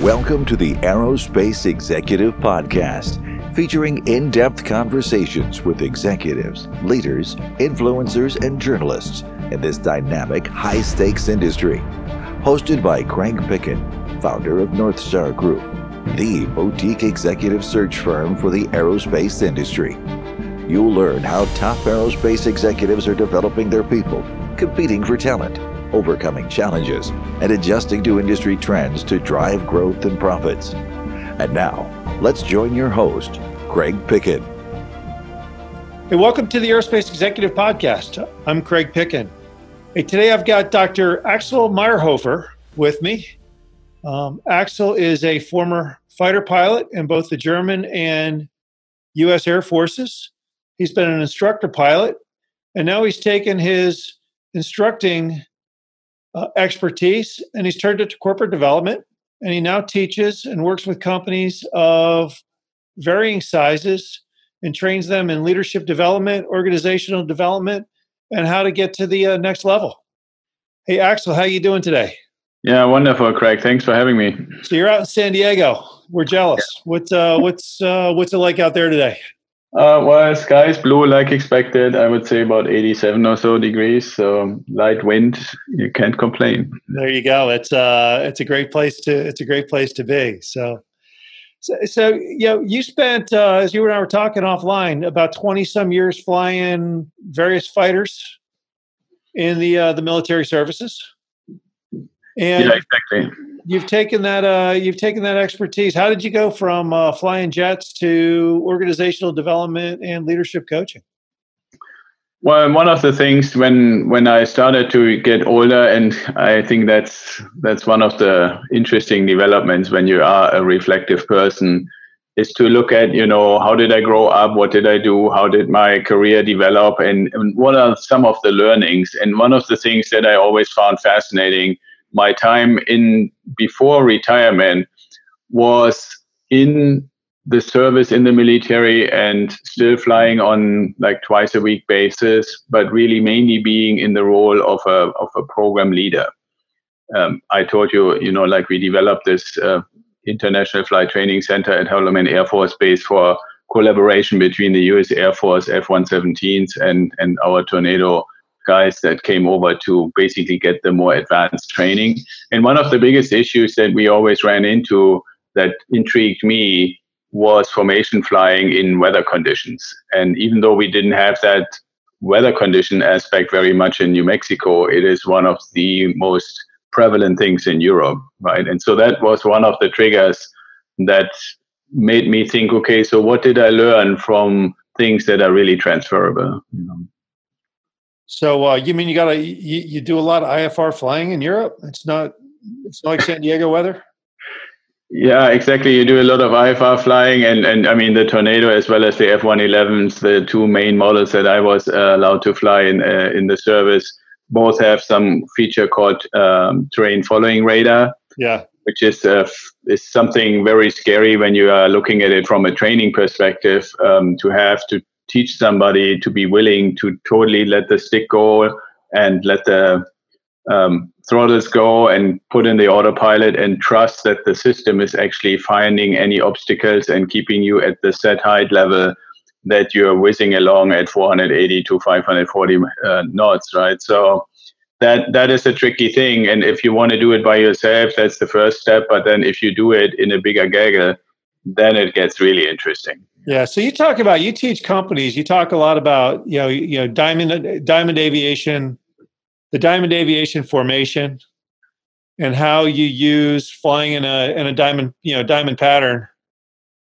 Welcome to the Aerospace Executive Podcast, featuring in depth conversations with executives, leaders, influencers, and journalists in this dynamic, high stakes industry. Hosted by Craig Picken, founder of North Star Group, the boutique executive search firm for the aerospace industry. You'll learn how top aerospace executives are developing their people, competing for talent overcoming challenges, and adjusting to industry trends to drive growth and profits. And now, let's join your host, Craig Picken. Hey, welcome to the Aerospace Executive Podcast. I'm Craig Picken. Hey, today I've got Dr. Axel Meierhoefer with me. Um, Axel is a former fighter pilot in both the German and U.S. Air Forces. He's been an instructor pilot, and now he's taken his instructing uh, expertise and he's turned it to corporate development. And he now teaches and works with companies of varying sizes and trains them in leadership development, organizational development, and how to get to the uh, next level. Hey, Axel, how are you doing today? Yeah, wonderful, Craig. Thanks for having me. So you're out in San Diego. We're jealous. Yeah. What's uh, what's uh, what's it like out there today? Uh, well, sky is blue like expected. I would say about 87 or so degrees. So light wind, you can't complain. There you go. It's uh, it's a great place to it's a great place to be. So, so, so you know, you spent uh, as you and I were talking offline about 20 some years flying various fighters in the uh, the military services. And yeah, exactly you've taken that uh, you've taken that expertise. How did you go from uh, flying jets to organizational development and leadership coaching? Well, one of the things when when I started to get older, and I think that's that's one of the interesting developments when you are a reflective person, is to look at you know how did I grow up, what did I do, how did my career develop, and, and what are some of the learnings. And one of the things that I always found fascinating my time in before retirement was in the service in the military and still flying on like twice a week basis, but really mainly being in the role of a of a program leader. Um, I told you, you know, like we developed this uh, international flight training center at Holloman Air Force Base for collaboration between the U.S. Air Force F-117s and and our Tornado guys that came over to basically get the more advanced training. And one of the biggest issues that we always ran into that intrigued me was formation flying in weather conditions. And even though we didn't have that weather condition aspect very much in New Mexico, it is one of the most prevalent things in Europe, right? And so that was one of the triggers that made me think, okay, so what did I learn from things that are really transferable? You know? So uh, you mean you got to you, you do a lot of IFR flying in Europe? It's not it's not like San Diego weather. Yeah, exactly. You do a lot of IFR flying, and and I mean the Tornado as well as the F111s, the two main models that I was uh, allowed to fly in uh, in the service, both have some feature called um, terrain following radar. Yeah, which is uh, is something very scary when you are looking at it from a training perspective. Um, to have to teach somebody to be willing to totally let the stick go and let the um, throttles go and put in the autopilot and trust that the system is actually finding any obstacles and keeping you at the set height level that you're whizzing along at 480 to 540 uh, knots, right? So that that is a tricky thing. And if you want to do it by yourself, that's the first step. But then if you do it in a bigger gaggle, then it gets really interesting. Yeah. So you talk about you teach companies. You talk a lot about you know you know diamond diamond aviation, the diamond aviation formation, and how you use flying in a in a diamond you know diamond pattern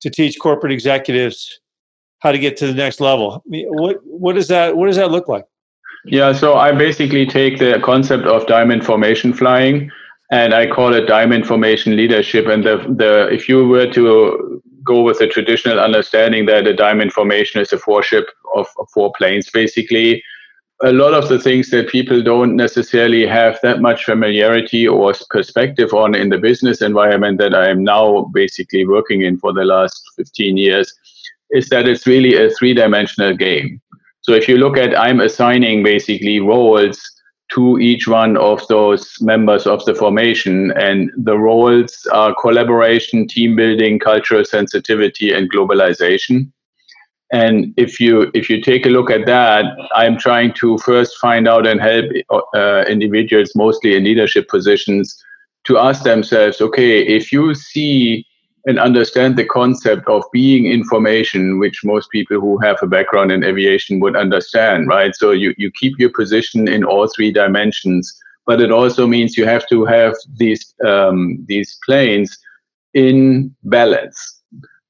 to teach corporate executives how to get to the next level. what what does that what does that look like? Yeah. So I basically take the concept of diamond formation flying and I call it diamond formation leadership. And the the if you were to go with the traditional understanding that a diamond formation is a four ship of, of four planes, basically. A lot of the things that people don't necessarily have that much familiarity or perspective on in the business environment that I am now basically working in for the last 15 years is that it's really a three dimensional game. So if you look at, I'm assigning basically roles to each one of those members of the formation. And the roles are collaboration, team building, cultural sensitivity, and globalization. And if you if you take a look at that, I'm trying to first find out and help uh, individuals, mostly in leadership positions, to ask themselves, okay, if you see and understand the concept of being information, which most people who have a background in aviation would understand, right? So you, you keep your position in all three dimensions, but it also means you have to have these um, these planes in balance,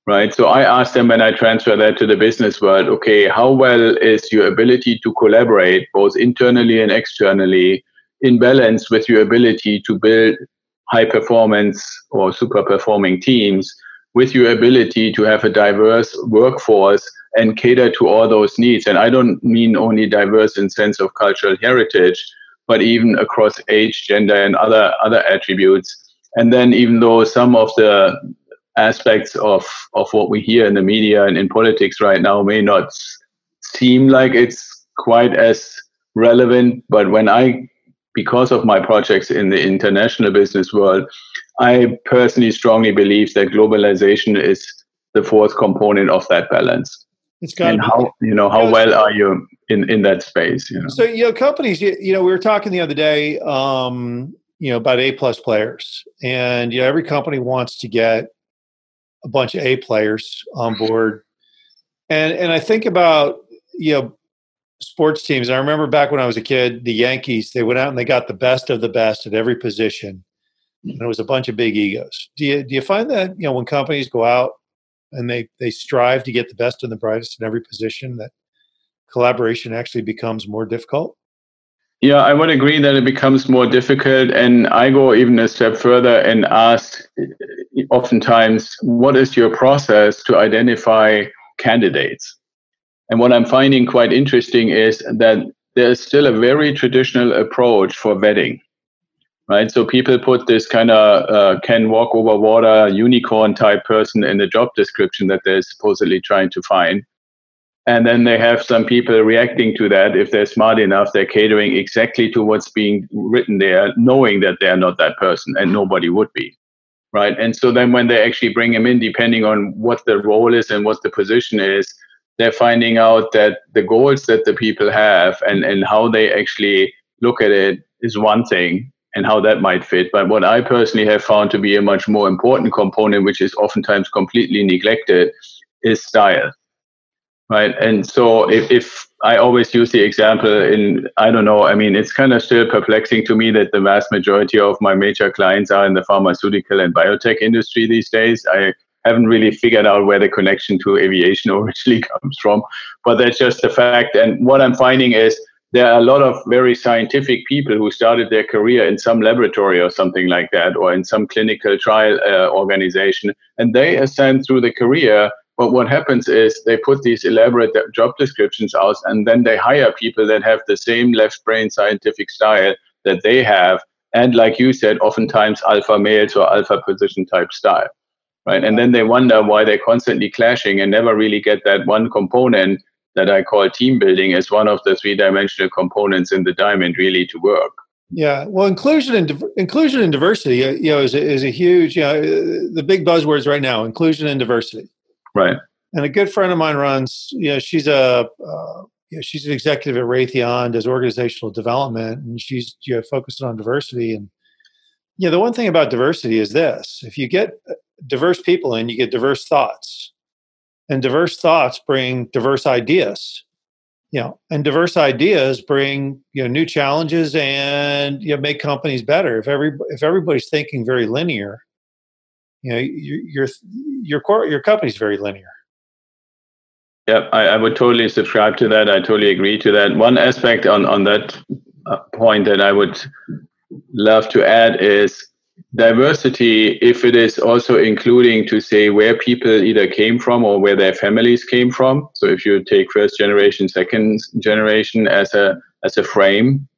right? So I ask them when I transfer that to the business world, okay, how well is your ability to collaborate both internally and externally in balance with your ability to build high performance or super performing teams with your ability to have a diverse workforce and cater to all those needs. And I don't mean only diverse in sense of cultural heritage, but even across age, gender, and other other attributes. And then even though some of the aspects of, of what we hear in the media and in politics right now may not seem like it's quite as relevant, but when I because of my projects in the international business world, I personally strongly believe that globalization is the fourth component of that balance. It's got and how you know how well are you in in that space? You know. So you know companies. You, you know we were talking the other day. Um, you know about A plus players, and you know every company wants to get a bunch of A players on board. And and I think about you know sports teams. I remember back when I was a kid, the Yankees, they went out and they got the best of the best at every position. And it was a bunch of big egos. Do you do you find that, you know, when companies go out and they they strive to get the best and the brightest in every position that collaboration actually becomes more difficult? Yeah, I would agree that it becomes more difficult. And I go even a step further and ask oftentimes, what is your process to identify candidates? And what I'm finding quite interesting is that there's still a very traditional approach for vetting, right? So people put this kind of uh, can walk over water unicorn type person in the job description that they're supposedly trying to find. And then they have some people reacting to that. If they're smart enough, they're catering exactly to what's being written there, knowing that they're not that person and nobody would be. Right. And so then when they actually bring them in, depending on what the role is and what the position is, they're finding out that the goals that the people have and, and how they actually look at it is one thing and how that might fit. But what I personally have found to be a much more important component, which is oftentimes completely neglected, is style. Right. And so if, if I always use the example in, I don't know, I mean, it's kind of still perplexing to me that the vast majority of my major clients are in the pharmaceutical and biotech industry these days. I haven't really figured out where the connection to aviation originally comes from, but that's just a fact. And what I'm finding is there are a lot of very scientific people who started their career in some laboratory or something like that, or in some clinical trial uh, organization, and they ascend through the career. But what happens is they put these elaborate job descriptions out, and then they hire people that have the same left brain scientific style that they have, and like you said, oftentimes alpha males or alpha position type style right? And then they wonder why they're constantly clashing and never really get that one component that I call team building as one of the three dimensional components in the diamond really to work. Yeah, well, inclusion and inclusion and diversity, uh, you know, is a, is a huge, you know, uh, the big buzzwords right now: inclusion and diversity. Right. And a good friend of mine runs, you know, she's a, uh, you know, she's an executive at Raytheon, does organizational development, and she's you know focused on diversity. And yeah, you know, the one thing about diversity is this: if you get diverse people in, you get diverse thoughts. And diverse thoughts bring diverse ideas. You know, and diverse ideas bring you know new challenges and you know make companies better. If every if everybody's thinking very linear, you know your your your core your company's very linear. Yeah, I, I, would totally subscribe to that. I totally agree to that. One aspect on on that uh, point that I would love to add is diversity if it is also including to say where people either came from or where their families came from. So if you take first generation second generation as a as a frame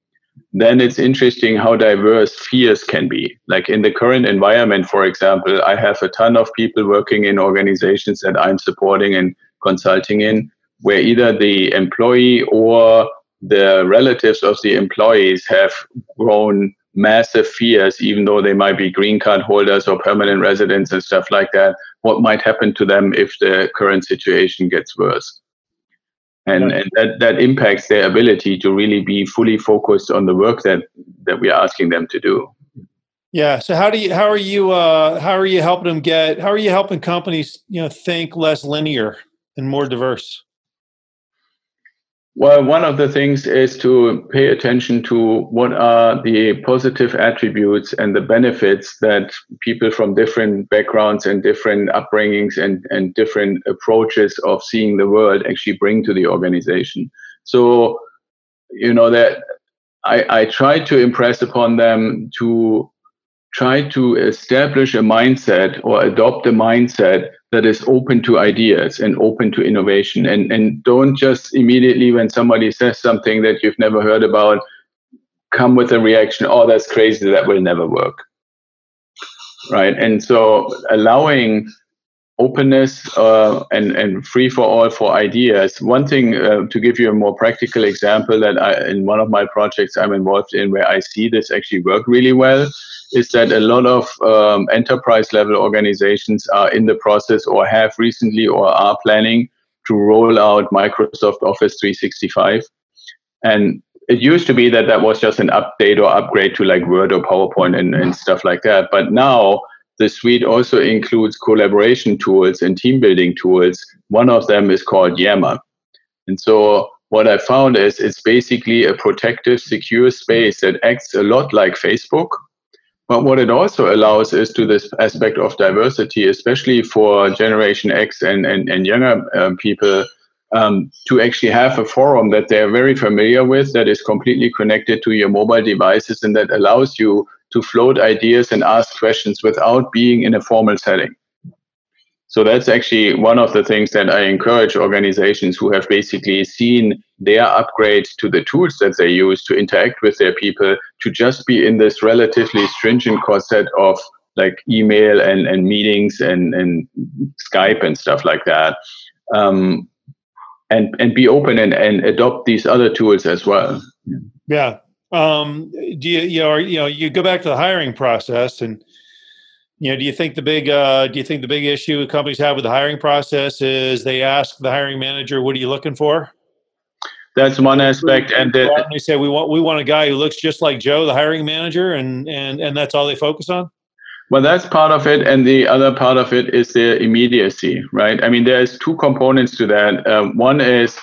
then it's interesting how diverse fears can be. Like in the current environment for example i have a ton of people working in organizations that i'm supporting and consulting in where either the employee or the relatives of the employees have grown massive fears, even though they might be green card holders or permanent residents and stuff like that. What might happen to them if the current situation gets worse? And, and that, that impacts their ability to really be fully focused on the work that, that we are asking them to do. Yeah. So how do you how are you uh, how are you helping them get how are you helping companies you know think less linear and more diverse? Well, one of the things is to pay attention to what are the positive attributes and the benefits that people from different backgrounds and different upbringings and, and different approaches of seeing the world actually bring to the organization. So, you know, that I, I try to impress upon them to try to establish a mindset or adopt a mindset that is open to ideas and open to innovation. And and don't just immediately when somebody says something that you've never heard about come with a reaction oh that's crazy that will never work. Right? And so allowing openness uh, and and free for all for ideas one thing uh, to give you a more practical example that I, in one of my projects i'm involved in where i see this actually work really well is that a lot of um, enterprise level organizations are in the process or have recently or are planning to roll out Microsoft Office 365. And it used to be that that was just an update or upgrade to like Word or PowerPoint and, and stuff like that. But now the suite also includes collaboration tools and team building tools. One of them is called Yammer. And so what I found is it's basically a protective, secure space that acts a lot like Facebook, but what it also allows is to this aspect of diversity, especially for Generation X and, and, and younger um, people, um, to actually have a forum that they're very familiar with that is completely connected to your mobile devices and that allows you to float ideas and ask questions without being in a formal setting. So that's actually one of the things that I encourage organizations who have basically seen their upgrade to the tools that they use to interact with their people to just be in this relatively stringent corset of like email and, and meetings and, and Skype and stuff like that. Um, and, and be open and, and adopt these other tools as well. Yeah. Um, do you, you know, you know, you go back to the hiring process and, you know, do you think the big uh, do you think the big issue companies have with the hiring process is they ask the hiring manager, "What are you looking for?" That's one aspect, and the, they say we want we want a guy who looks just like Joe, the hiring manager, and and and that's all they focus on. Well, that's part of it, and the other part of it is the immediacy, right? I mean, there's two components to that. Um, one is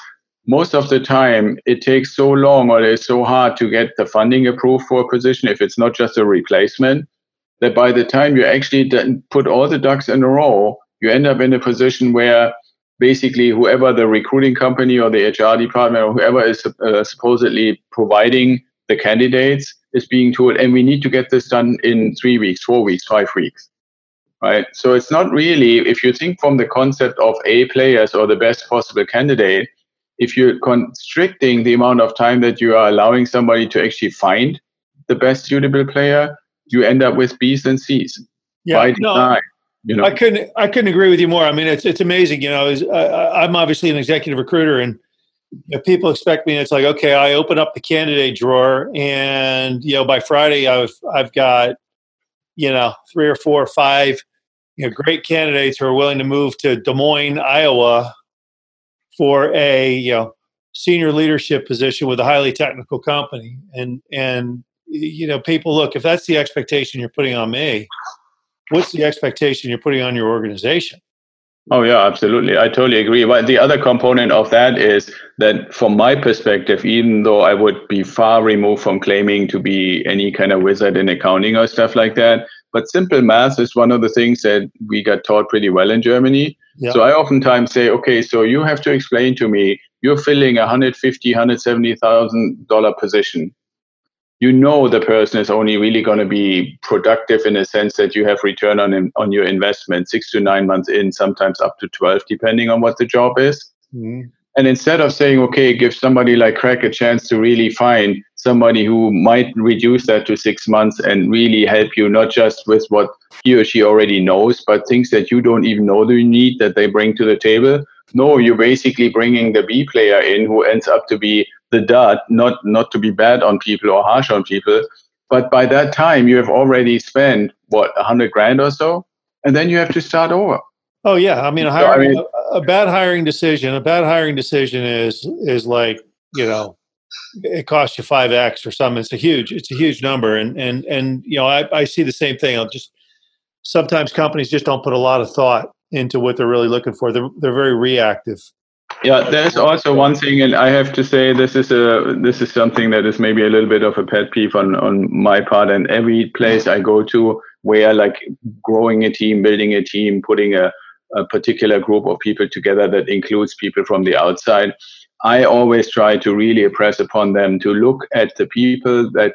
most of the time it takes so long or it's so hard to get the funding approved for a position if it's not just a replacement that by the time you actually put all the ducks in a row, you end up in a position where basically whoever the recruiting company or the HR department or whoever is uh, supposedly providing the candidates is being told, and we need to get this done in three weeks, four weeks, five weeks. Right. So it's not really, if you think from the concept of A players or the best possible candidate, if you're constricting the amount of time that you are allowing somebody to actually find the best suitable player, you end up with B's and C's yeah, by design. No, you know, I couldn't I couldn't agree with you more. I mean, it's it's amazing. You know, I, I'm obviously an executive recruiter, and you know, people expect me. It's like, okay, I open up the candidate drawer, and you know, by Friday, I've I've got you know three or four or five you know great candidates who are willing to move to Des Moines, Iowa, for a you know senior leadership position with a highly technical company, and and you know, people look, if that's the expectation you're putting on me, what's the expectation you're putting on your organization? Oh yeah, absolutely. I totally agree. But the other component of that is that from my perspective, even though I would be far removed from claiming to be any kind of wizard in accounting or stuff like that, but simple math is one of the things that we got taught pretty well in Germany. So I oftentimes say, okay, so you have to explain to me you're filling a hundred fifty, hundred seventy thousand dollar position you know the person is only really going to be productive in a sense that you have return on on your investment six to nine months in, sometimes up to twelve, depending on what the job is. Mm-hmm. And instead of saying, okay, give somebody like Craig a chance to really find somebody who might reduce that to six months and really help you not just with what he or she already knows, but things that you don't even know that you need that they bring to the table. No, you're basically bringing the B player in who ends up to be the dud, not not to be bad on people or harsh on people, but by that time you have already spent what a hundred grand or so, and then you have to start over. Oh yeah, I mean, a, hiring, so, I mean, a bad hiring decision. A bad hiring decision is is like you know it costs you five x or something. It's a huge it's a huge number, and and and you know I, I see the same thing. I'll just sometimes companies just don't put a lot of thought into what they're really looking for. They're they're very reactive. Yeah, there's also one thing, and I have to say this is a this is something that is maybe a little bit of a pet peeve on on my part. And every place I go to, where like growing a team, building a team, putting a a particular group of people together that includes people from the outside, I always try to really impress upon them to look at the people that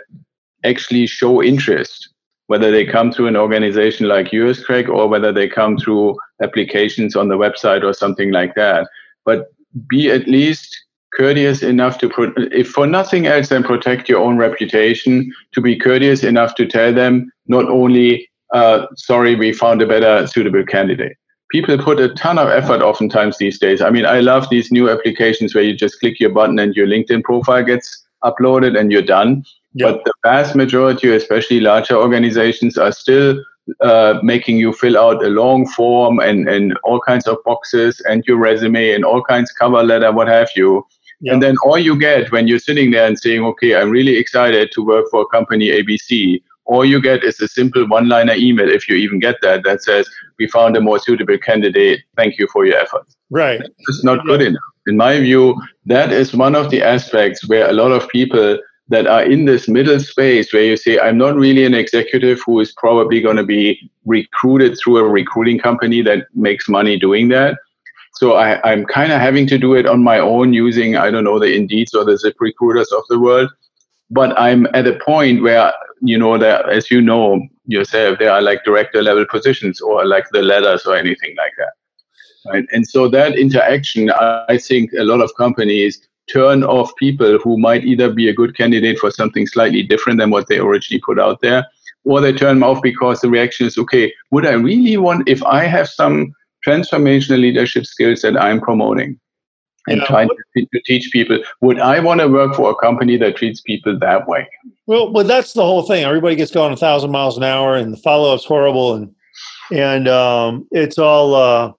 actually show interest, whether they come through an organization like yours, Craig, or whether they come through applications on the website or something like that. But be at least courteous enough to, if for nothing else than protect your own reputation, to be courteous enough to tell them not only, uh, sorry, we found a better suitable candidate people put a ton of effort oftentimes these days. I mean, I love these new applications where you just click your button and your LinkedIn profile gets uploaded and you're done. Yep. But the vast majority, especially larger organizations, are still uh, making you fill out a long form and, and all kinds of boxes and your resume and all kinds cover letter, what have you. Yep. And then all you get when you're sitting there and saying, okay, I'm really excited to work for company ABC all you get is a simple one liner email, if you even get that, that says, We found a more suitable candidate. Thank you for your efforts. Right. It's not good enough. In my view, that is one of the aspects where a lot of people that are in this middle space where you say, I'm not really an executive who is probably going to be recruited through a recruiting company that makes money doing that. So I, am kind of having to do it on my own using, I don't know, the Indeeds or the ZipRecruiters of the world but I'm at a point where you know that as you know yourself, there are like director level positions or like the ladders or anything like that. Right. And so that interaction, I think a lot of companies turn off people who might either be a good candidate for something slightly different than what they originally put out there, or they turn them off because the reaction is, okay, would I really want, if I have some transformational leadership skills that I'm promoting, and yeah. trying to, to teach people would i want to work for a company that treats people that way well but that's the whole thing. Everybody gets going a thousand miles an hour and the follow-up's horrible and and um, it's all uh,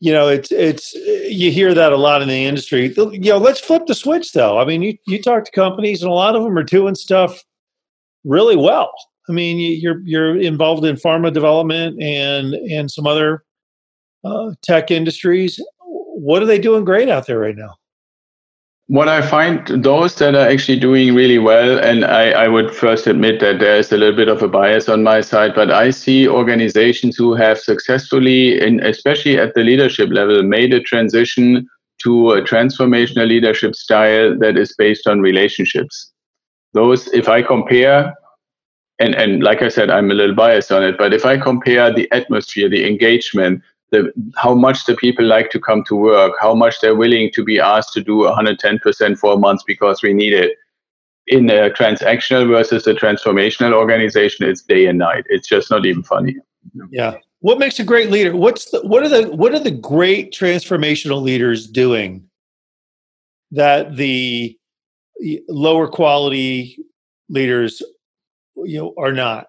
you know it's it's you hear that a lot in the industry. You know let's flip the switch though. I mean you, you talk to companies and a lot of them are doing stuff really well. I mean you're you're involved in pharma development and and some other uh, tech industries. What are they doing great out there right now? What I find those that are actually doing really well, and I, I would first admit that there's a little bit of a bias on my side, but I see organizations who have successfully, and especially at the leadership level, made a transition to a transformational leadership style that is based on relationships. Those, if I compare, and, and like I said, I'm a little biased on it, but if I compare the atmosphere, the engagement, the, how much the people like to come to work, how much they're willing to be asked to do 110% for a month because we need it. In a transactional versus a transformational organization, it's day and night. It's just not even funny. Yeah. What makes a great leader? What's the, what are the what are the great transformational leaders doing that the lower quality leaders you know are not?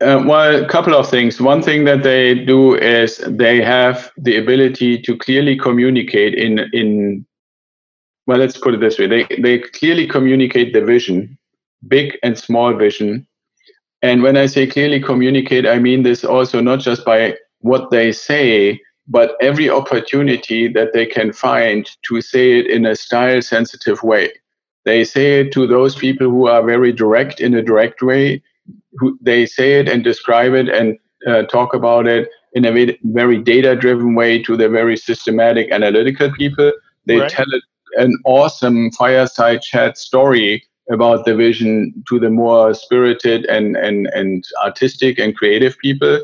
Uh, well, a couple of things. One thing that they do is they have the ability to clearly communicate in in. Well, let's put it this way: they they clearly communicate the vision, big and small vision. And when I say clearly communicate, I mean this also not just by what they say, but every opportunity that they can find to say it in a style sensitive way. They say it to those people who are very direct in a direct way who they say it and describe it and uh, talk about it in a very data driven way to the very systematic analytical people. They right. tell it an awesome fireside chat story about the vision to the more spirited and, and, and artistic and creative people.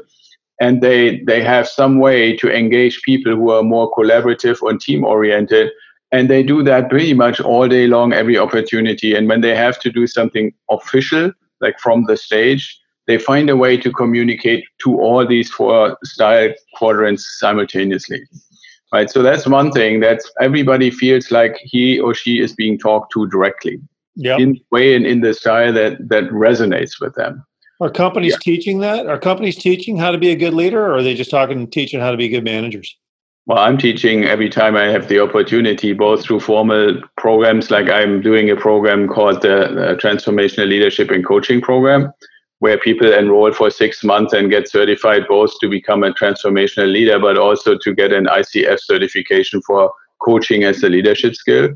And they, they have some way to engage people who are more collaborative or team oriented. And they do that pretty much all day long, every opportunity. And when they have to do something official, like from the stage, they find a way to communicate to all these four style quadrants simultaneously. right so that's one thing that everybody feels like he or she is being talked to directly yep. in the way and in the style that that resonates with them are companies yeah. teaching that are companies teaching how to be a good leader or are they just talking teaching how to be good managers well i'm teaching every time i have the opportunity both through formal programs like i'm doing a program called the, transformational leadership and coaching program where people enroll for six months and get certified both to become a transformational leader, but also to get an ICF certification for coaching as a leadership skill.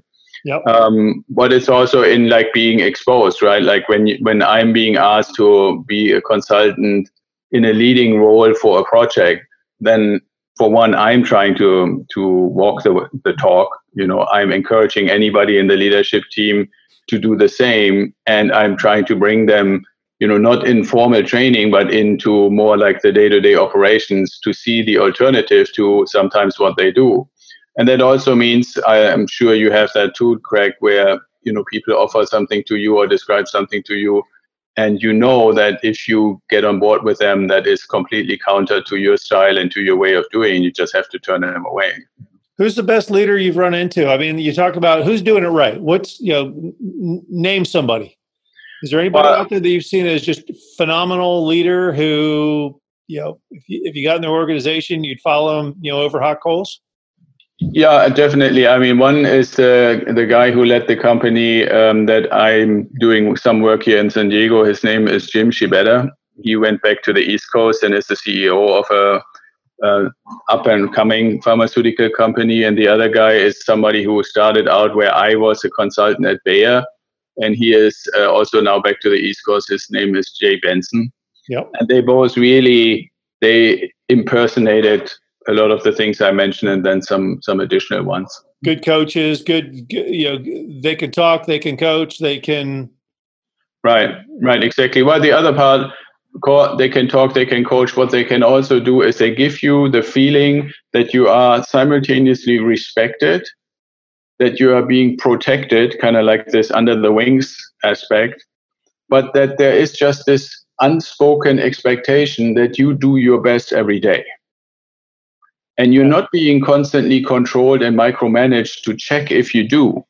Yep. Um, but it's also in like being exposed, right? Like when you, when I'm being asked to be a consultant in a leading role for a project, then for one, I'm trying to to walk the the talk. You know, I'm encouraging anybody in the leadership team to do the same, and I'm trying to bring them you know not in formal training but into more like the day-to-day operations to see the alternative to sometimes what they do and that also means i am sure you have that too craig where you know people offer something to you or describe something to you and you know that if you get on board with them that is completely counter to your style and to your way of doing. You just have to turn them away. Who's the best leader you've run into? I mean you talk about who's doing it right. What's you know n- name somebody. Is there anybody uh, out there that you've seen as just phenomenal leader who, you know, if you, if you got in their organization, you'd follow them, you know, over hot coals? Yeah, definitely. I mean, one is the the guy who led the company um, that I'm doing some work here in San Diego. His name is Jim Shibeta. He went back to the East Coast and is the CEO of a uh, up and coming pharmaceutical company. And the other guy is somebody who started out where I was a consultant at Bayer and he is uh, also now back to the East Coast. His name is Jay Benson. Yep. And they both really they impersonated a lot of the things I mentioned, and then some some additional ones. Good coaches, good, you know, they can talk, they can coach, they can. Right, right, exactly. Well, the other part, they can talk, they can coach. What they can also do is they give you the feeling that you are simultaneously respected that you are being protected, kind of like this under the wings aspect, but that there is just this unspoken expectation that you do your best every day. And you're not being constantly controlled and micromanaged to check if you do.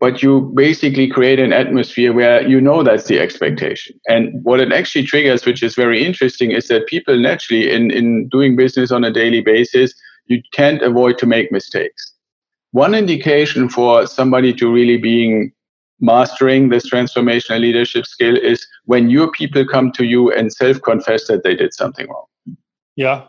But you basically create an atmosphere where you know that's the expectation. And what it actually triggers, which is very interesting, is that people naturally, in, in doing business on a daily basis, you can't avoid to make mistakes one indication for somebody to really being mastering this transformational leadership skill is when your people come to you and self-confess that they did something wrong. Yeah.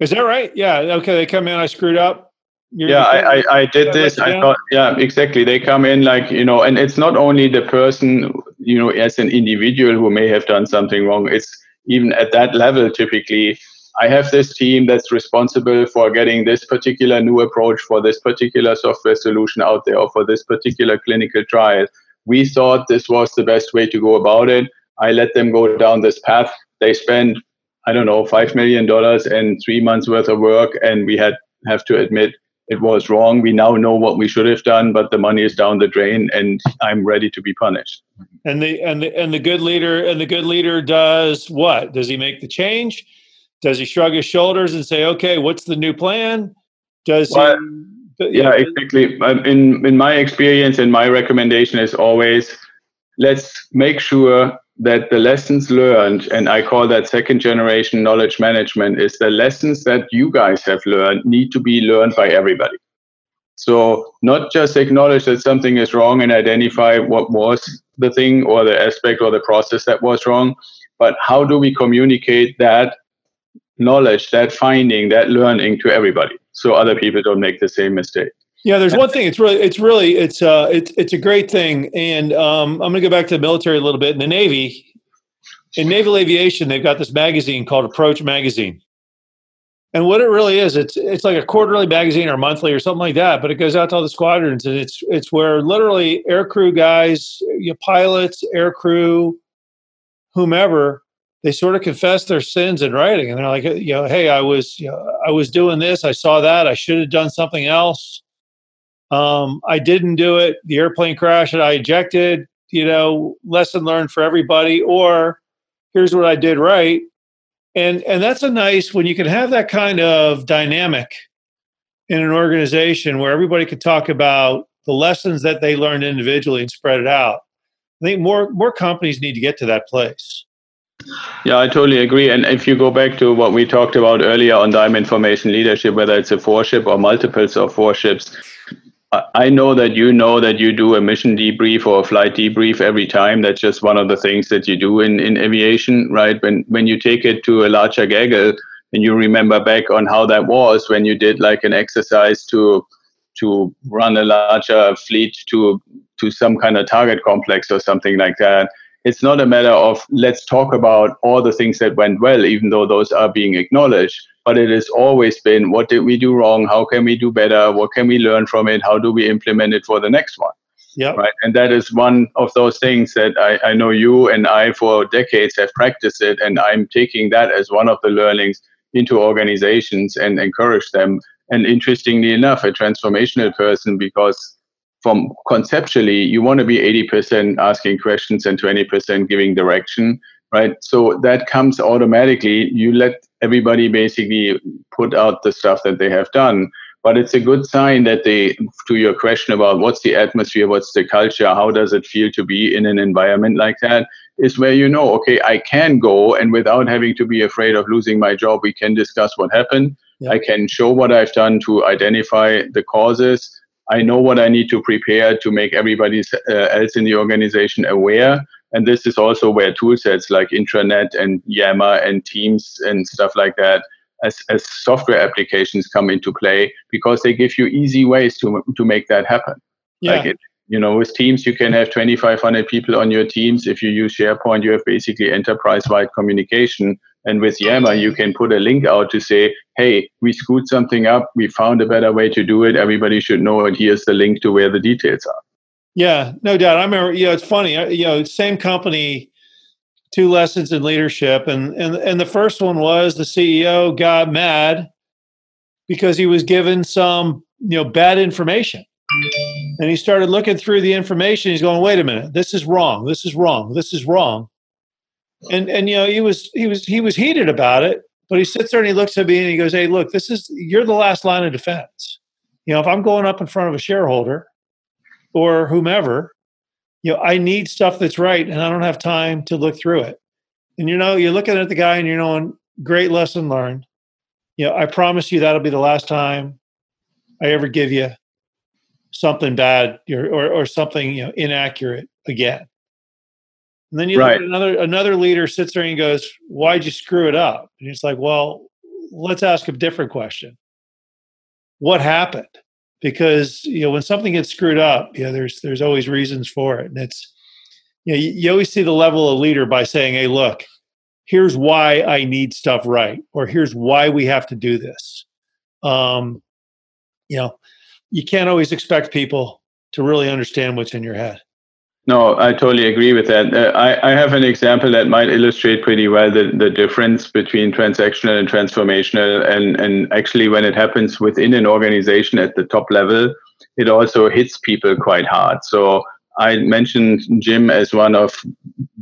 Is that right? Yeah. Okay. They come in, I screwed up. You're, yeah, I, I, I, did this. I thought, yeah, exactly. They come in like, you know, and it's not only the person, you know, as an individual who may have done something wrong. It's even at that level, typically, I have this team that's responsible for getting this particular new approach for this particular software solution out there or for this particular clinical trial. We thought this was the best way to go about it. I let them go down this path. They spend, I don't know, $5 million and three and three months worth of work. And we had have to admit it was wrong. We now know what we should have done, but the money is down the drain and I'm ready to be punished. And the and the and the good leader and the good leader does what? Does he make the change? Does he shrug his shoulders and say, "Okay, what's the new plan"? Does well, he? Yeah, exactly. In in my experience, and my recommendation is always, let's make sure that the lessons learned, and I call that second generation knowledge management, is the lessons that you guys have learned need to be learned by everybody. So not just acknowledge that something is wrong and identify what was the thing or the aspect or the process that was wrong, but how do we communicate that knowledge, that finding, that learning to everybody, so other people don't make the same mistake. Yeah, there's one thing. It's really, it's really, it's uh, it's it's a great thing. And um, I'm going to go back to the military a little bit. In the Navy, in naval aviation, they've got this magazine called Approach Magazine. And what it really is, it's it's like a quarterly magazine or monthly or something like that. But it goes out to all the squadrons, and it's it's where literally aircrew guys, you know, pilots, aircrew, whomever, they sort of confess their sins in writing and they're like you know hey i was you know, i was doing this i saw that i should have done something else um, i didn't do it the airplane crashed and i ejected you know lesson learned for everybody or here's what i did right and and that's a nice when you can have that kind of dynamic in an organization where everybody could talk about the lessons that they learned individually and spread it out. I think more more companies need to get to that place. Yeah, I totally agree. And if you go back to what we talked about earlier on Diamond Formation Leadership, whether it's a four ship or multiples of four ships, I know that you know that you do a mission debrief or a flight debrief every time. That's just one of the things that you do in, in aviation, right? When when you take it to a larger gaggle and you remember back on how that was when you did like an exercise to to run a larger fleet to to some kind of target complex or something like that. It's not a matter of let's talk about all the things that went well, even though those are being acknowledged but it has always been what did we do wrong? How can we do better? What can we learn from it? How do we implement it for the next one? Yeah. Right? And that is one of those things that I, I know you and i for decades have practiced it and i'm taking that as one of the learnings into organizations and encourage them. And interestingly enough a transformational person because from conceptually you want to be 80% asking questions and 20% giving direction right? So that comes automatically. You let everybody basically put out the stuff that they have done but it's a good sign that they to your question about what's the atmosphere what's the culture how does it feel to be in an environment like that is where you know okay i can go and without having to be afraid of losing my job we can discuss what happened. I can show what i've done to identify the causes i know what i need to prepare to make everybody uh, else in the organization aware. And this is also where tool sets like intranet and yammer and teams and stuff like that as, as software applications come into play because they give you easy ways to, to make that happen. Yeah. like it you know with teams you can have 2500 people on your teams. If you use sharepoint you have basically enterprise-wide communication and with yammer you can put a link out to say hey we screwed something up we found a better way to do it everybody should know and here's the link to where the details are yeah, no doubt. I remember. You know, it's funny. You know, same company, two lessons in leadership, and and and the first one was the CEO got mad because he was given some you know bad information, and he started looking through the information. He's going, "Wait a minute, this is wrong. This is wrong. This is wrong." And and you know he was he was he was heated about it, but he sits there and he looks at me and he goes, "Hey, look, this is you're the last line of defense. You know, if I'm going up in front of a shareholder." or whomever, you know, I need stuff that's right and I don't have time to look through it. And you know, you're looking at the guy and you're knowing, great lesson learned. You know, I promise you that'll be the last time I ever give you something bad or, or, or something you know inaccurate again. And then you right. look at another another leader sits there and goes, "Why'd you screw it up?" And he's like, "Well, let's ask a different question. What happened?" because you know when something gets screwed up, you know there's there's always reasons for it, and it's you know you, you always see the level of leader by saying, "Hey, look, here's why I need stuff right, or here's why we have to do this." Um, you know, you can't always expect people to really understand what's in your head. No, I totally agree with that. Uh, I, I have an example that might illustrate pretty well the, the difference between transactional and transformational. And, and actually, when it happens within an organization at the top level, it also hits people quite hard. So I mentioned Jim as one of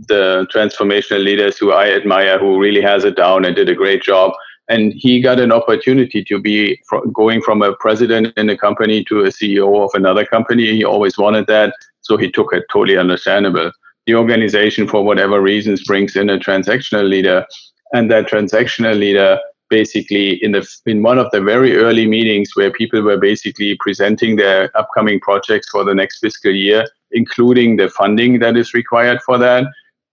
the transformational leaders who I admire, who really has it down and did a great job. And he got an opportunity to be going from a president in a company to a CEO of another company. He always wanted that so he took it totally understandable. The organization, for whatever reasons, brings in a transactional leader, and that transactional leader basically in the in one of the very early meetings where people were basically presenting their upcoming projects for the next fiscal year, including the funding that is required for that.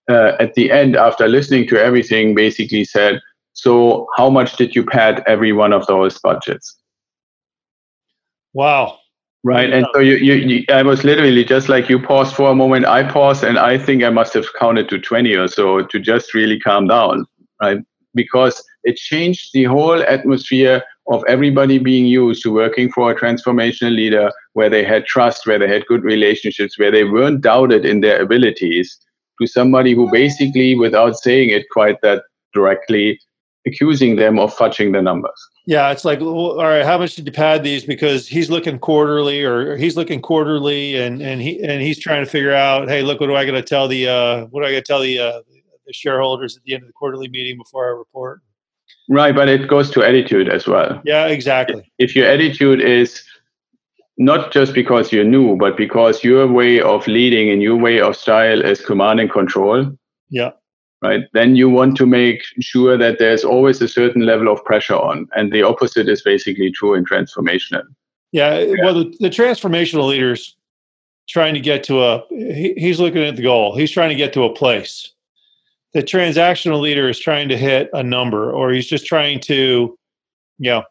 Uh, at the end, after listening to everything, basically said, "So, how much did you pad every one of those budgets?" Wow right and so you, you, you, i was literally just like you paused for a moment i paused and i think i must have counted to 20 or so to just really calm down right because it changed the whole atmosphere of everybody being used to working for a transformational leader where they had trust where they had good relationships where they weren't doubted in their abilities to somebody who basically without saying it quite that directly accusing them of fudging the numbers yeah, it's like, well, all right, how much did you pad these? Because he's looking quarterly, or he's looking quarterly, and and he and he's trying to figure out, hey, look, what do I got to tell the uh, what do I got to tell the uh, the shareholders at the end of the quarterly meeting before I report? Right, but it goes to attitude as well. Yeah, exactly. If your attitude is not just because you're new, but because your way of leading and your way of style is command and control. Yeah. Right. Then you want to make sure that there's always a certain level of pressure on. And the opposite is basically true in transformational. Yeah. yeah. Well, the, the transformational leaders trying to get to a, he, he's looking at the goal. He's trying to get to a place. The transactional leader is trying to hit a number or he's just trying to, you know,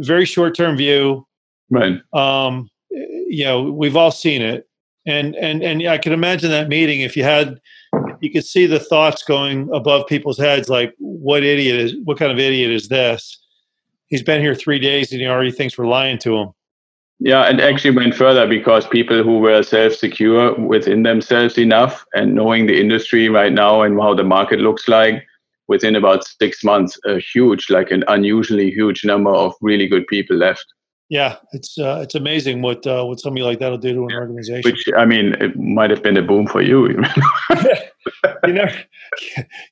very short term view, Right. Um, you know, we've all seen it, and and and I can imagine that meeting if you had, you could see the thoughts going above people's heads, like, "What idiot is? What kind of idiot is this? He's been here three days and he already thinks we're lying to him." Yeah, and actually went further because people who were self-secure within themselves enough and knowing the industry right now and how the market looks like, within about six months, a huge, like an unusually huge number of really good people left. Yeah, it's uh, it's amazing what uh, what somebody like that will do to an organization. Which I mean, it might have been a boom for you. you never,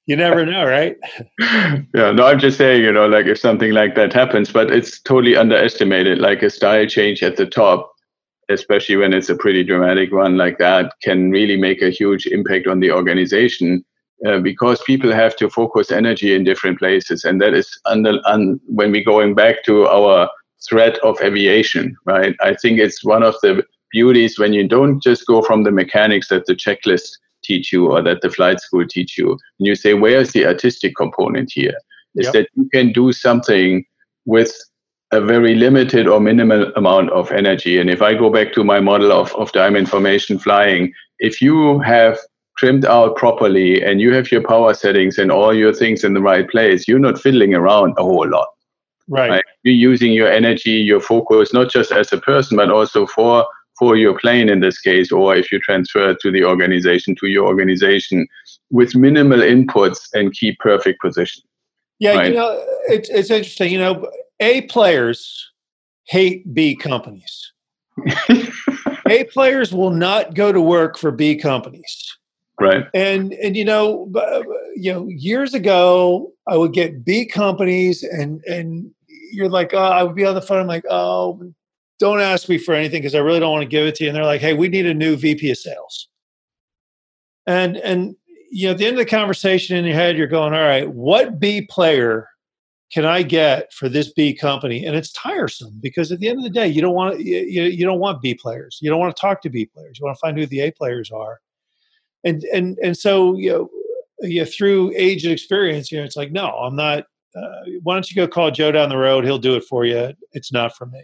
you never know, right? Yeah, no, I'm just saying, you know, like if something like that happens, but it's totally underestimated. Like a style change at the top, especially when it's a pretty dramatic one like that, can really make a huge impact on the organization. Uh, because people have to focus energy in different places, and that is under un, when we're going back to our threat of aviation, right? I think it's one of the beauties when you don't just go from the mechanics that the checklist teach you or that the flight school teach you. And you say, where's the artistic component here? Is yep. that you can do something with a very limited or minimal amount of energy. And if I go back to my model of, of diamond formation flying, if you have trimmed out properly and you have your power settings and all your things in the right place, you're not fiddling around a whole lot. Right. You're using your energy, your focus, not just as a person, but also for for your plane in this case, or if you transfer to the organization, to your organization, with minimal inputs and keep perfect position. Yeah, right? you know, it's it's interesting. You know, A players hate B companies. a players will not go to work for B companies. Right. And and you know, you know, years ago I would get B companies and and you're like, oh, I would be on the phone. I'm like, oh, don't ask me for anything because I really don't want to give it to you. And they're like, hey, we need a new VP of sales. And and you know, at the end of the conversation in your head, you're going, all right, what B player can I get for this B company? And it's tiresome because at the end of the day, you don't want you, you don't want B players. You don't want to talk to B players. You want to find who the A players are. And and and so you know, you know, through age and experience, you know, it's like, no, I'm not Uh, why don't you go call Joe down the road? He'll do it for you. It's not for me.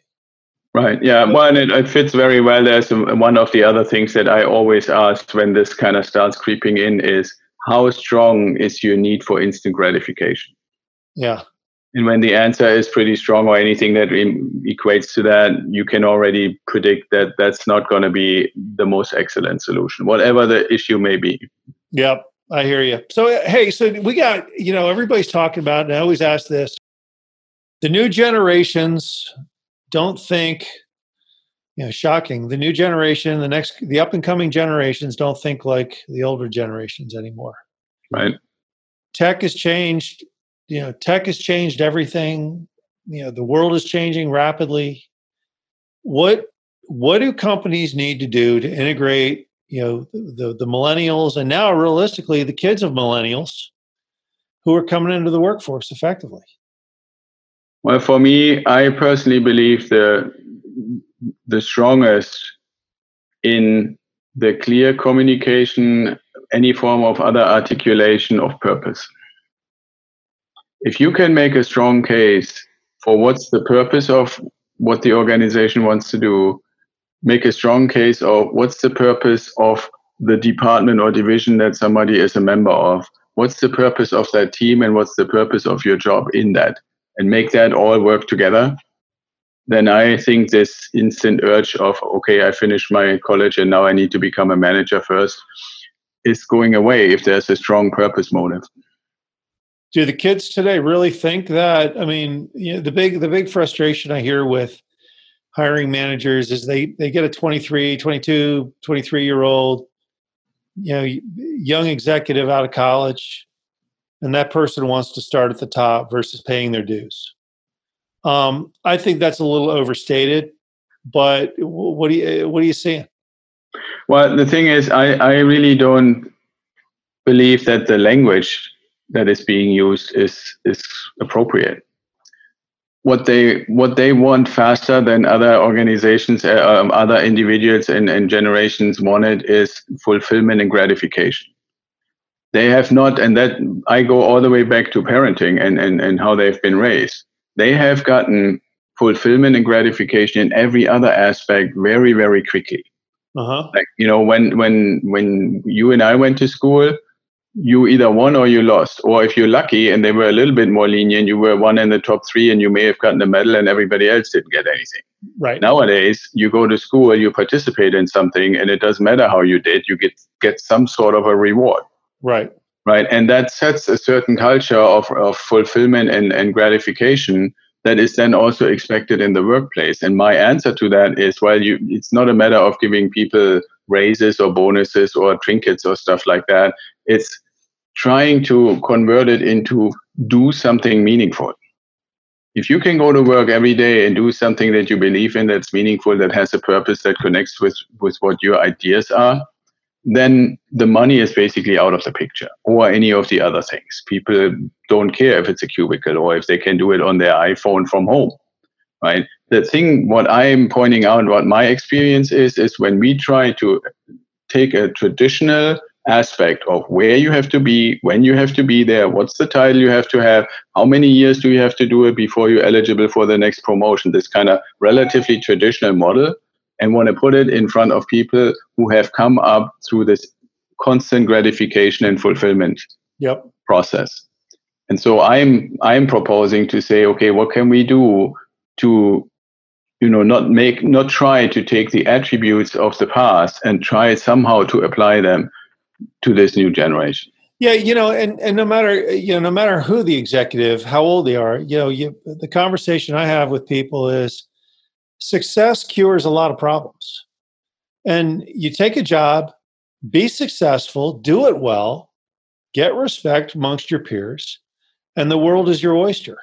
Right. Yeah. Well, and it, it fits very well. There's one of the other things that I always ask when this kind of starts creeping in is how strong is your need for instant gratification? Yeah. And when the answer is pretty strong or anything that equates to that, you can already predict that that's not going to be the most excellent solution, whatever the issue may be. Yep. I hear you. So, uh, hey, so we got, you know, everybody's talking about, and I always ask this the new generations don't think, you know, shocking. The new generation, the next, the up and coming generations don't think like the older generations anymore. Right. Tech has changed, you know, tech has changed everything. You know, the world is changing rapidly. What, what do companies need to do to integrate you know the the millennials and now realistically the kids of millennials who are coming into the workforce effectively. Well for me i personally believe the the strongest in the clear communication any form of other articulation of purpose. If you can make a strong case for what's the purpose of what the organization wants to do make a strong case of what's the purpose of the department or division that somebody is a member of? What's the purpose of that team and what's the purpose of your job in that? And make that all work together. Then i think this instant urge of okay i finished my college and now i need to become a manager first is going away if there's a strong purpose motive. Do the kids today really think that? I mean you know, the big the big frustration i hear with hiring managers is they they get a 23 22 23 year old you know young executive out of college and that person wants to start at the top versus paying their dues. Um, I think that's a little overstated, but what do you what are you seeing? Well, the thing is, I, I really don't believe that the language that is being used is is appropriate. What they what they want faster than other organizations, uh, um, other individuals and, and generations wanted is fulfillment and gratification. They have not, and that I go all the way back to parenting and, and, and how they've been raised. They have gotten fulfillment and gratification in every other aspect very, very quickly. Uh-huh. Like you know, when when when you and I went to school, you either won or you lost. Or if you're lucky and they were a little bit more lenient, you were one in the top three and you may have gotten a medal and everybody else didn't get anything. Right. Nowadays, you go to school, you participate in something, and it doesn't matter how you did, you get get some sort of a reward. Right. Right. And that sets a certain culture of, of fulfillment and, and gratification that is then also expected in the workplace. And my answer to that is well, you, it's not a matter of giving people raises or bonuses or trinkets or stuff like that. It's trying to convert it into do something meaningful. If you can go to work every day and do something that you believe in that's meaningful, that has a purpose, that connects with, with what your ideas are, then the money is basically out of the picture or any of the other things. People don't care if it's a cubicle or if they can do it on their iPhone from home, right? The thing, what I'm pointing out, what my experience is, is when we try to take a traditional aspect of where you have to be, when you have to be there, what's the title you have to have, how many years do you have to do it before you're eligible for the next promotion, this kind of relatively traditional model and want to put it in front of people who have come up through this constant gratification and fulfillment yep. process. And so I'm I'm proposing to say, okay, what can we do to you know not make not try to take the attributes of the past and try somehow to apply them to this new generation. Yeah, you know, and and no matter you know no matter who the executive, how old they are, you know, you, the conversation I have with people is success cures a lot of problems. And you take a job, be successful, do it well, get respect amongst your peers, and the world is your oyster.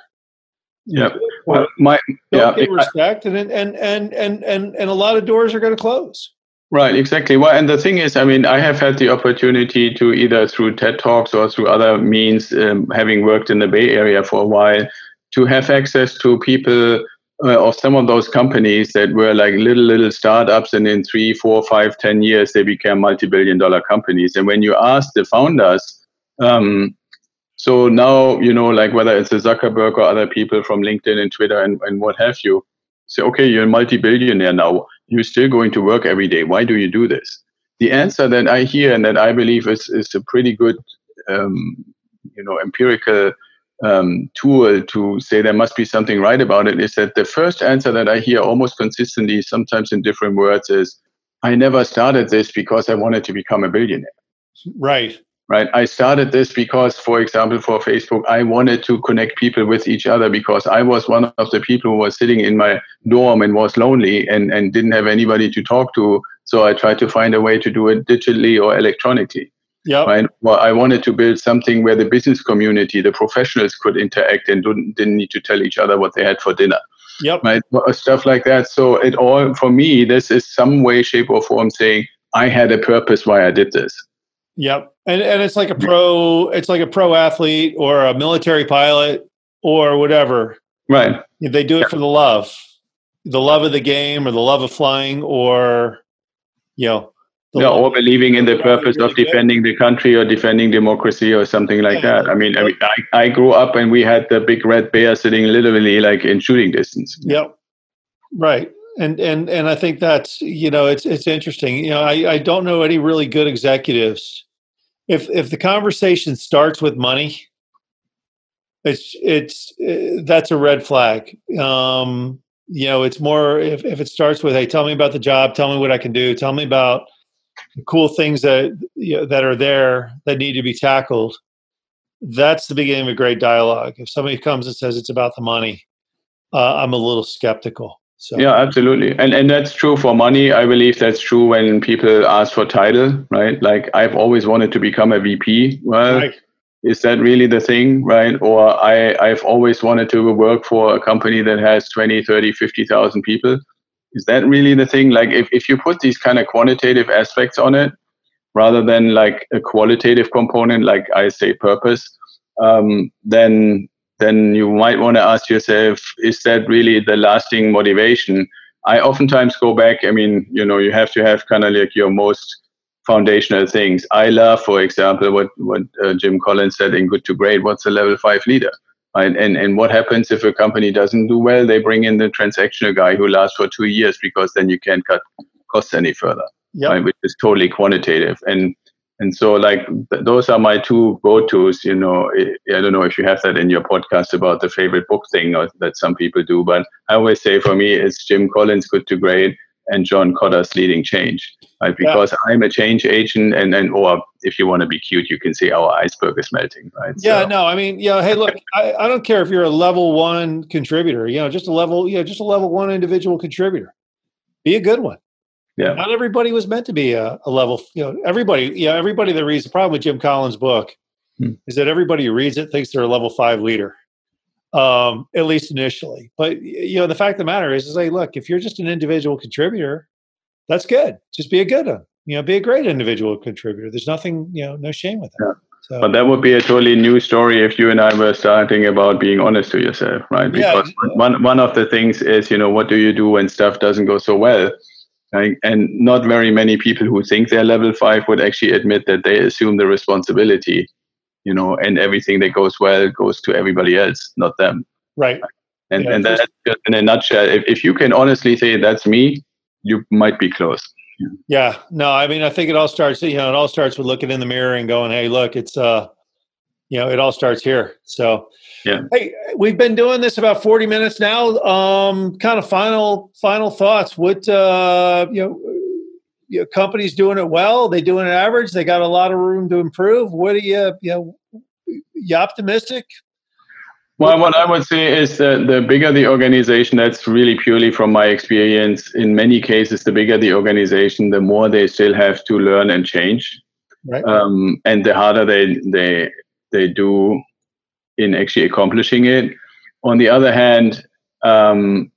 Yeah. Uh, well, my yeah, get respect, and and and and and and a lot of doors are going to close. Right, exactly. Well, and the thing is, I mean, I have had the opportunity to either through TED Talks or through other means, um, having worked in the Bay Area for a while, to have access to people uh, of some of those companies that were like little little startups and in three four five ten years they became multi-billion dollar companies and when you ask the founders um, so now you know like whether it's a zuckerberg or other people from linkedin and twitter and, and what have you say okay you're a multi-billionaire now you're still going to work every day why do you do this the answer that i hear and that i believe is, is a pretty good um, you know empirical um, tool to say there must be something right about it is that the first answer that I hear almost consistently, sometimes in different words, is I never started this because I wanted to become a billionaire. Right. Right. I started this because, for example, for Facebook, I wanted to connect people with each other because I was one of the people who was sitting in my dorm and was lonely and, and didn't have anybody to talk to. So I tried to find a way to do it digitally or electronically. Yeah. Right. Well, I wanted to build something where the business community, the professionals, could interact and didn't, didn't need to tell each other what they had for dinner. Yep. Right. Uh, stuff like that. So it all for me, this is some way, shape, or form saying I had a purpose why I did this. Yep. And and it's like a pro. It's like a pro athlete or a military pilot or whatever. Right. If they do it for the love, the love of the game or the love of flying or you know yeah, or believing in the purpose of defending the country or defending democracy or something like yeah. that. I mean, I, mean I, I, grew up and we had the big red bear sitting literally like in shooting distance. Yep. Right. And and and I think that's you know it's it's interesting. You know, I, I don't know any really good executives. If if the conversation starts with money, it's it's uh, that's a red flag. Um, you know, it's more if if it starts with, "Hey, tell me about the job. Tell me what I can do. Tell me about." the cool things that you know, that are there that need to be tackled that's the beginning of a great dialogue if somebody comes and says it's about the money uh, i'm a little skeptical so yeah absolutely. And and that's true for money. I believe that's true when people ask for title right? Like i've always wanted to become a vp well right. is that really the thing right? Or i i've always wanted to work for a company that has 20 30 50000 people. Is that really the thing? Like if, if you put these kind of quantitative aspects on it rather than like a qualitative component like i say purpose um, then then you might want to ask yourself is that really the lasting motivation i oftentimes go back i mean you know you have to have kind of like your most foundational things. I love, for example, what what uh, Jim Collins said in Good to Great. What's a level five leader? Right? And and what happens if a company doesn't do well? They bring in the transactional guy who lasts for two years because then you can't cut costs any further. Yep. Right? Which is totally quantitative. And and so like th- those are my two go-to's. You know, I don't know if you have that in your podcast about the favorite book thing or that some people do, but I always say for me it's Jim Collins' Good to Great and John Kotter's leading change, right? Because yeah. I'm a change agent, and then, or if you want to be cute, you can say our iceberg is melting, right? Yeah, so. no, I mean, yeah, hey, look, I, I don't care if you're a level one contributor, you know, just a level, you know, just a level one individual contributor. Be a good one. Yeah. Not everybody was meant to be a, a level, you know, everybody, yeah, everybody that reads the problem with Jim Collins' book hmm. is that everybody who reads it thinks they're a level five leader um, at least initially. But you know, the fact of the matter is, is hey, look, if you're just an individual contributor, that's good. Just be a good one. You know, be a great individual contributor. There's nothing, you know, no shame with that. Yeah. So, but that would be a totally new story if you and I were starting about being honest to yourself, right? Because yeah. one one of the things is, you know, what do you do when stuff doesn't go so well? And not very many people who think they're level five would actually admit that they assume the responsibility you know, and everything that goes well goes to everybody else, not them. Right. And yeah, and that's just in a nutshell. If if you can honestly say that's me, you might be close. Yeah. yeah. No, I mean, I think it all starts. You know, it all starts with looking in the mirror and going, "Hey, look, it's uh, you know, it all starts here." So, yeah. Hey, we've been doing this about forty minutes now. Um, kind of final final thoughts. What uh, you know you know, companies doing it well? They doing it average? They got a lot of room to improve. What are you, you know, you optimistic? Well, what I would say is that the bigger the organization, that's really purely from my experience. In many cases, the bigger the organization, the more they still have to learn and change, right. um, and the harder they they they do in actually accomplishing it. On the other hand, um,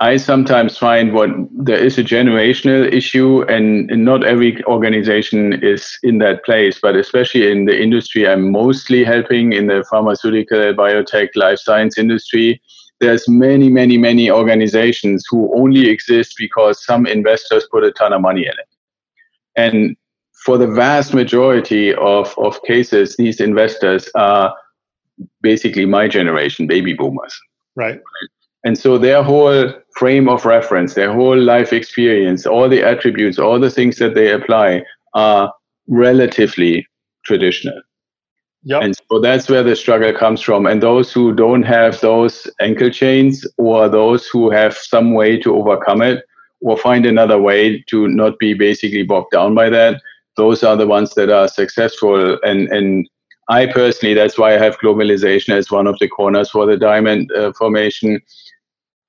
I sometimes find what there is a generational issue, and, and, not every organization is in that place. But especially in the industry, I'm mostly helping in the pharmaceutical, biotech, life science industry. There's many, many, many organizations who only exist because some investors put a ton of money in it. And for the vast majority of, of cases, these investors are basically my generation, baby boomers. Right. And so their whole frame of reference, their whole life experience, all the attributes, all the things that they apply are relatively traditional. Yep. And so that's where the struggle comes from. And those who don't have those ankle chains or those who have some way to overcome it or find another way to not be basically bogged down by that, those are the ones that are successful. And, and I personally, that's why I have globalization as one of the corners for the diamond uh, formation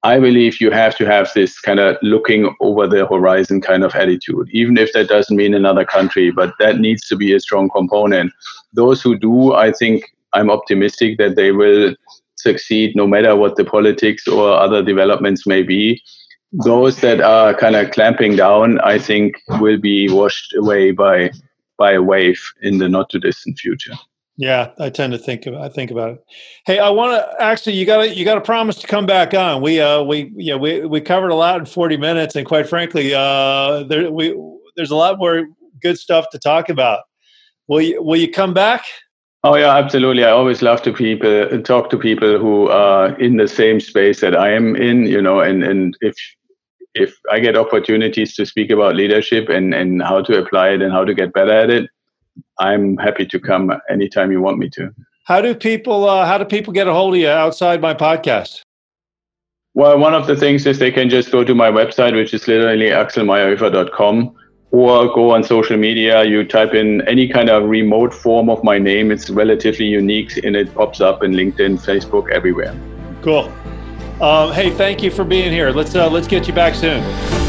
I believe you have to have this kind of looking over the horizon kind of attitude, even if that doesn't mean another country, but that needs to be a strong component. Those who do, I think I'm optimistic that they will succeed no matter what the politics or other developments may be. Those that are kind of clamping down, I think, will be washed away by by a wave in the not too distant future. Yeah, I tend to think of I think about it. Hey, I want to actually you got to you got to promise to come back on. We uh we yeah we we covered a lot in 40 minutes and quite frankly, uh there we there's a lot more good stuff to talk about. Will you will you come back? Oh yeah, absolutely. I always love to people talk to people who are in the same space that I am in, you know, and and if if I get opportunities to speak about leadership and and how to apply it and how to get better at it, I'm happy to come anytime you want me to. How do people uh, how do people get a hold of you outside my podcast? Well, one of the things is they can just go to my website, which is literally axelmeierhoefer.com, or go on social media. You type in any kind of remote form of my name. It's relatively unique and it pops up in LinkedIn, Facebook, everywhere. Cool. Um, hey, thank you for being here. Let's uh, let's get you back soon.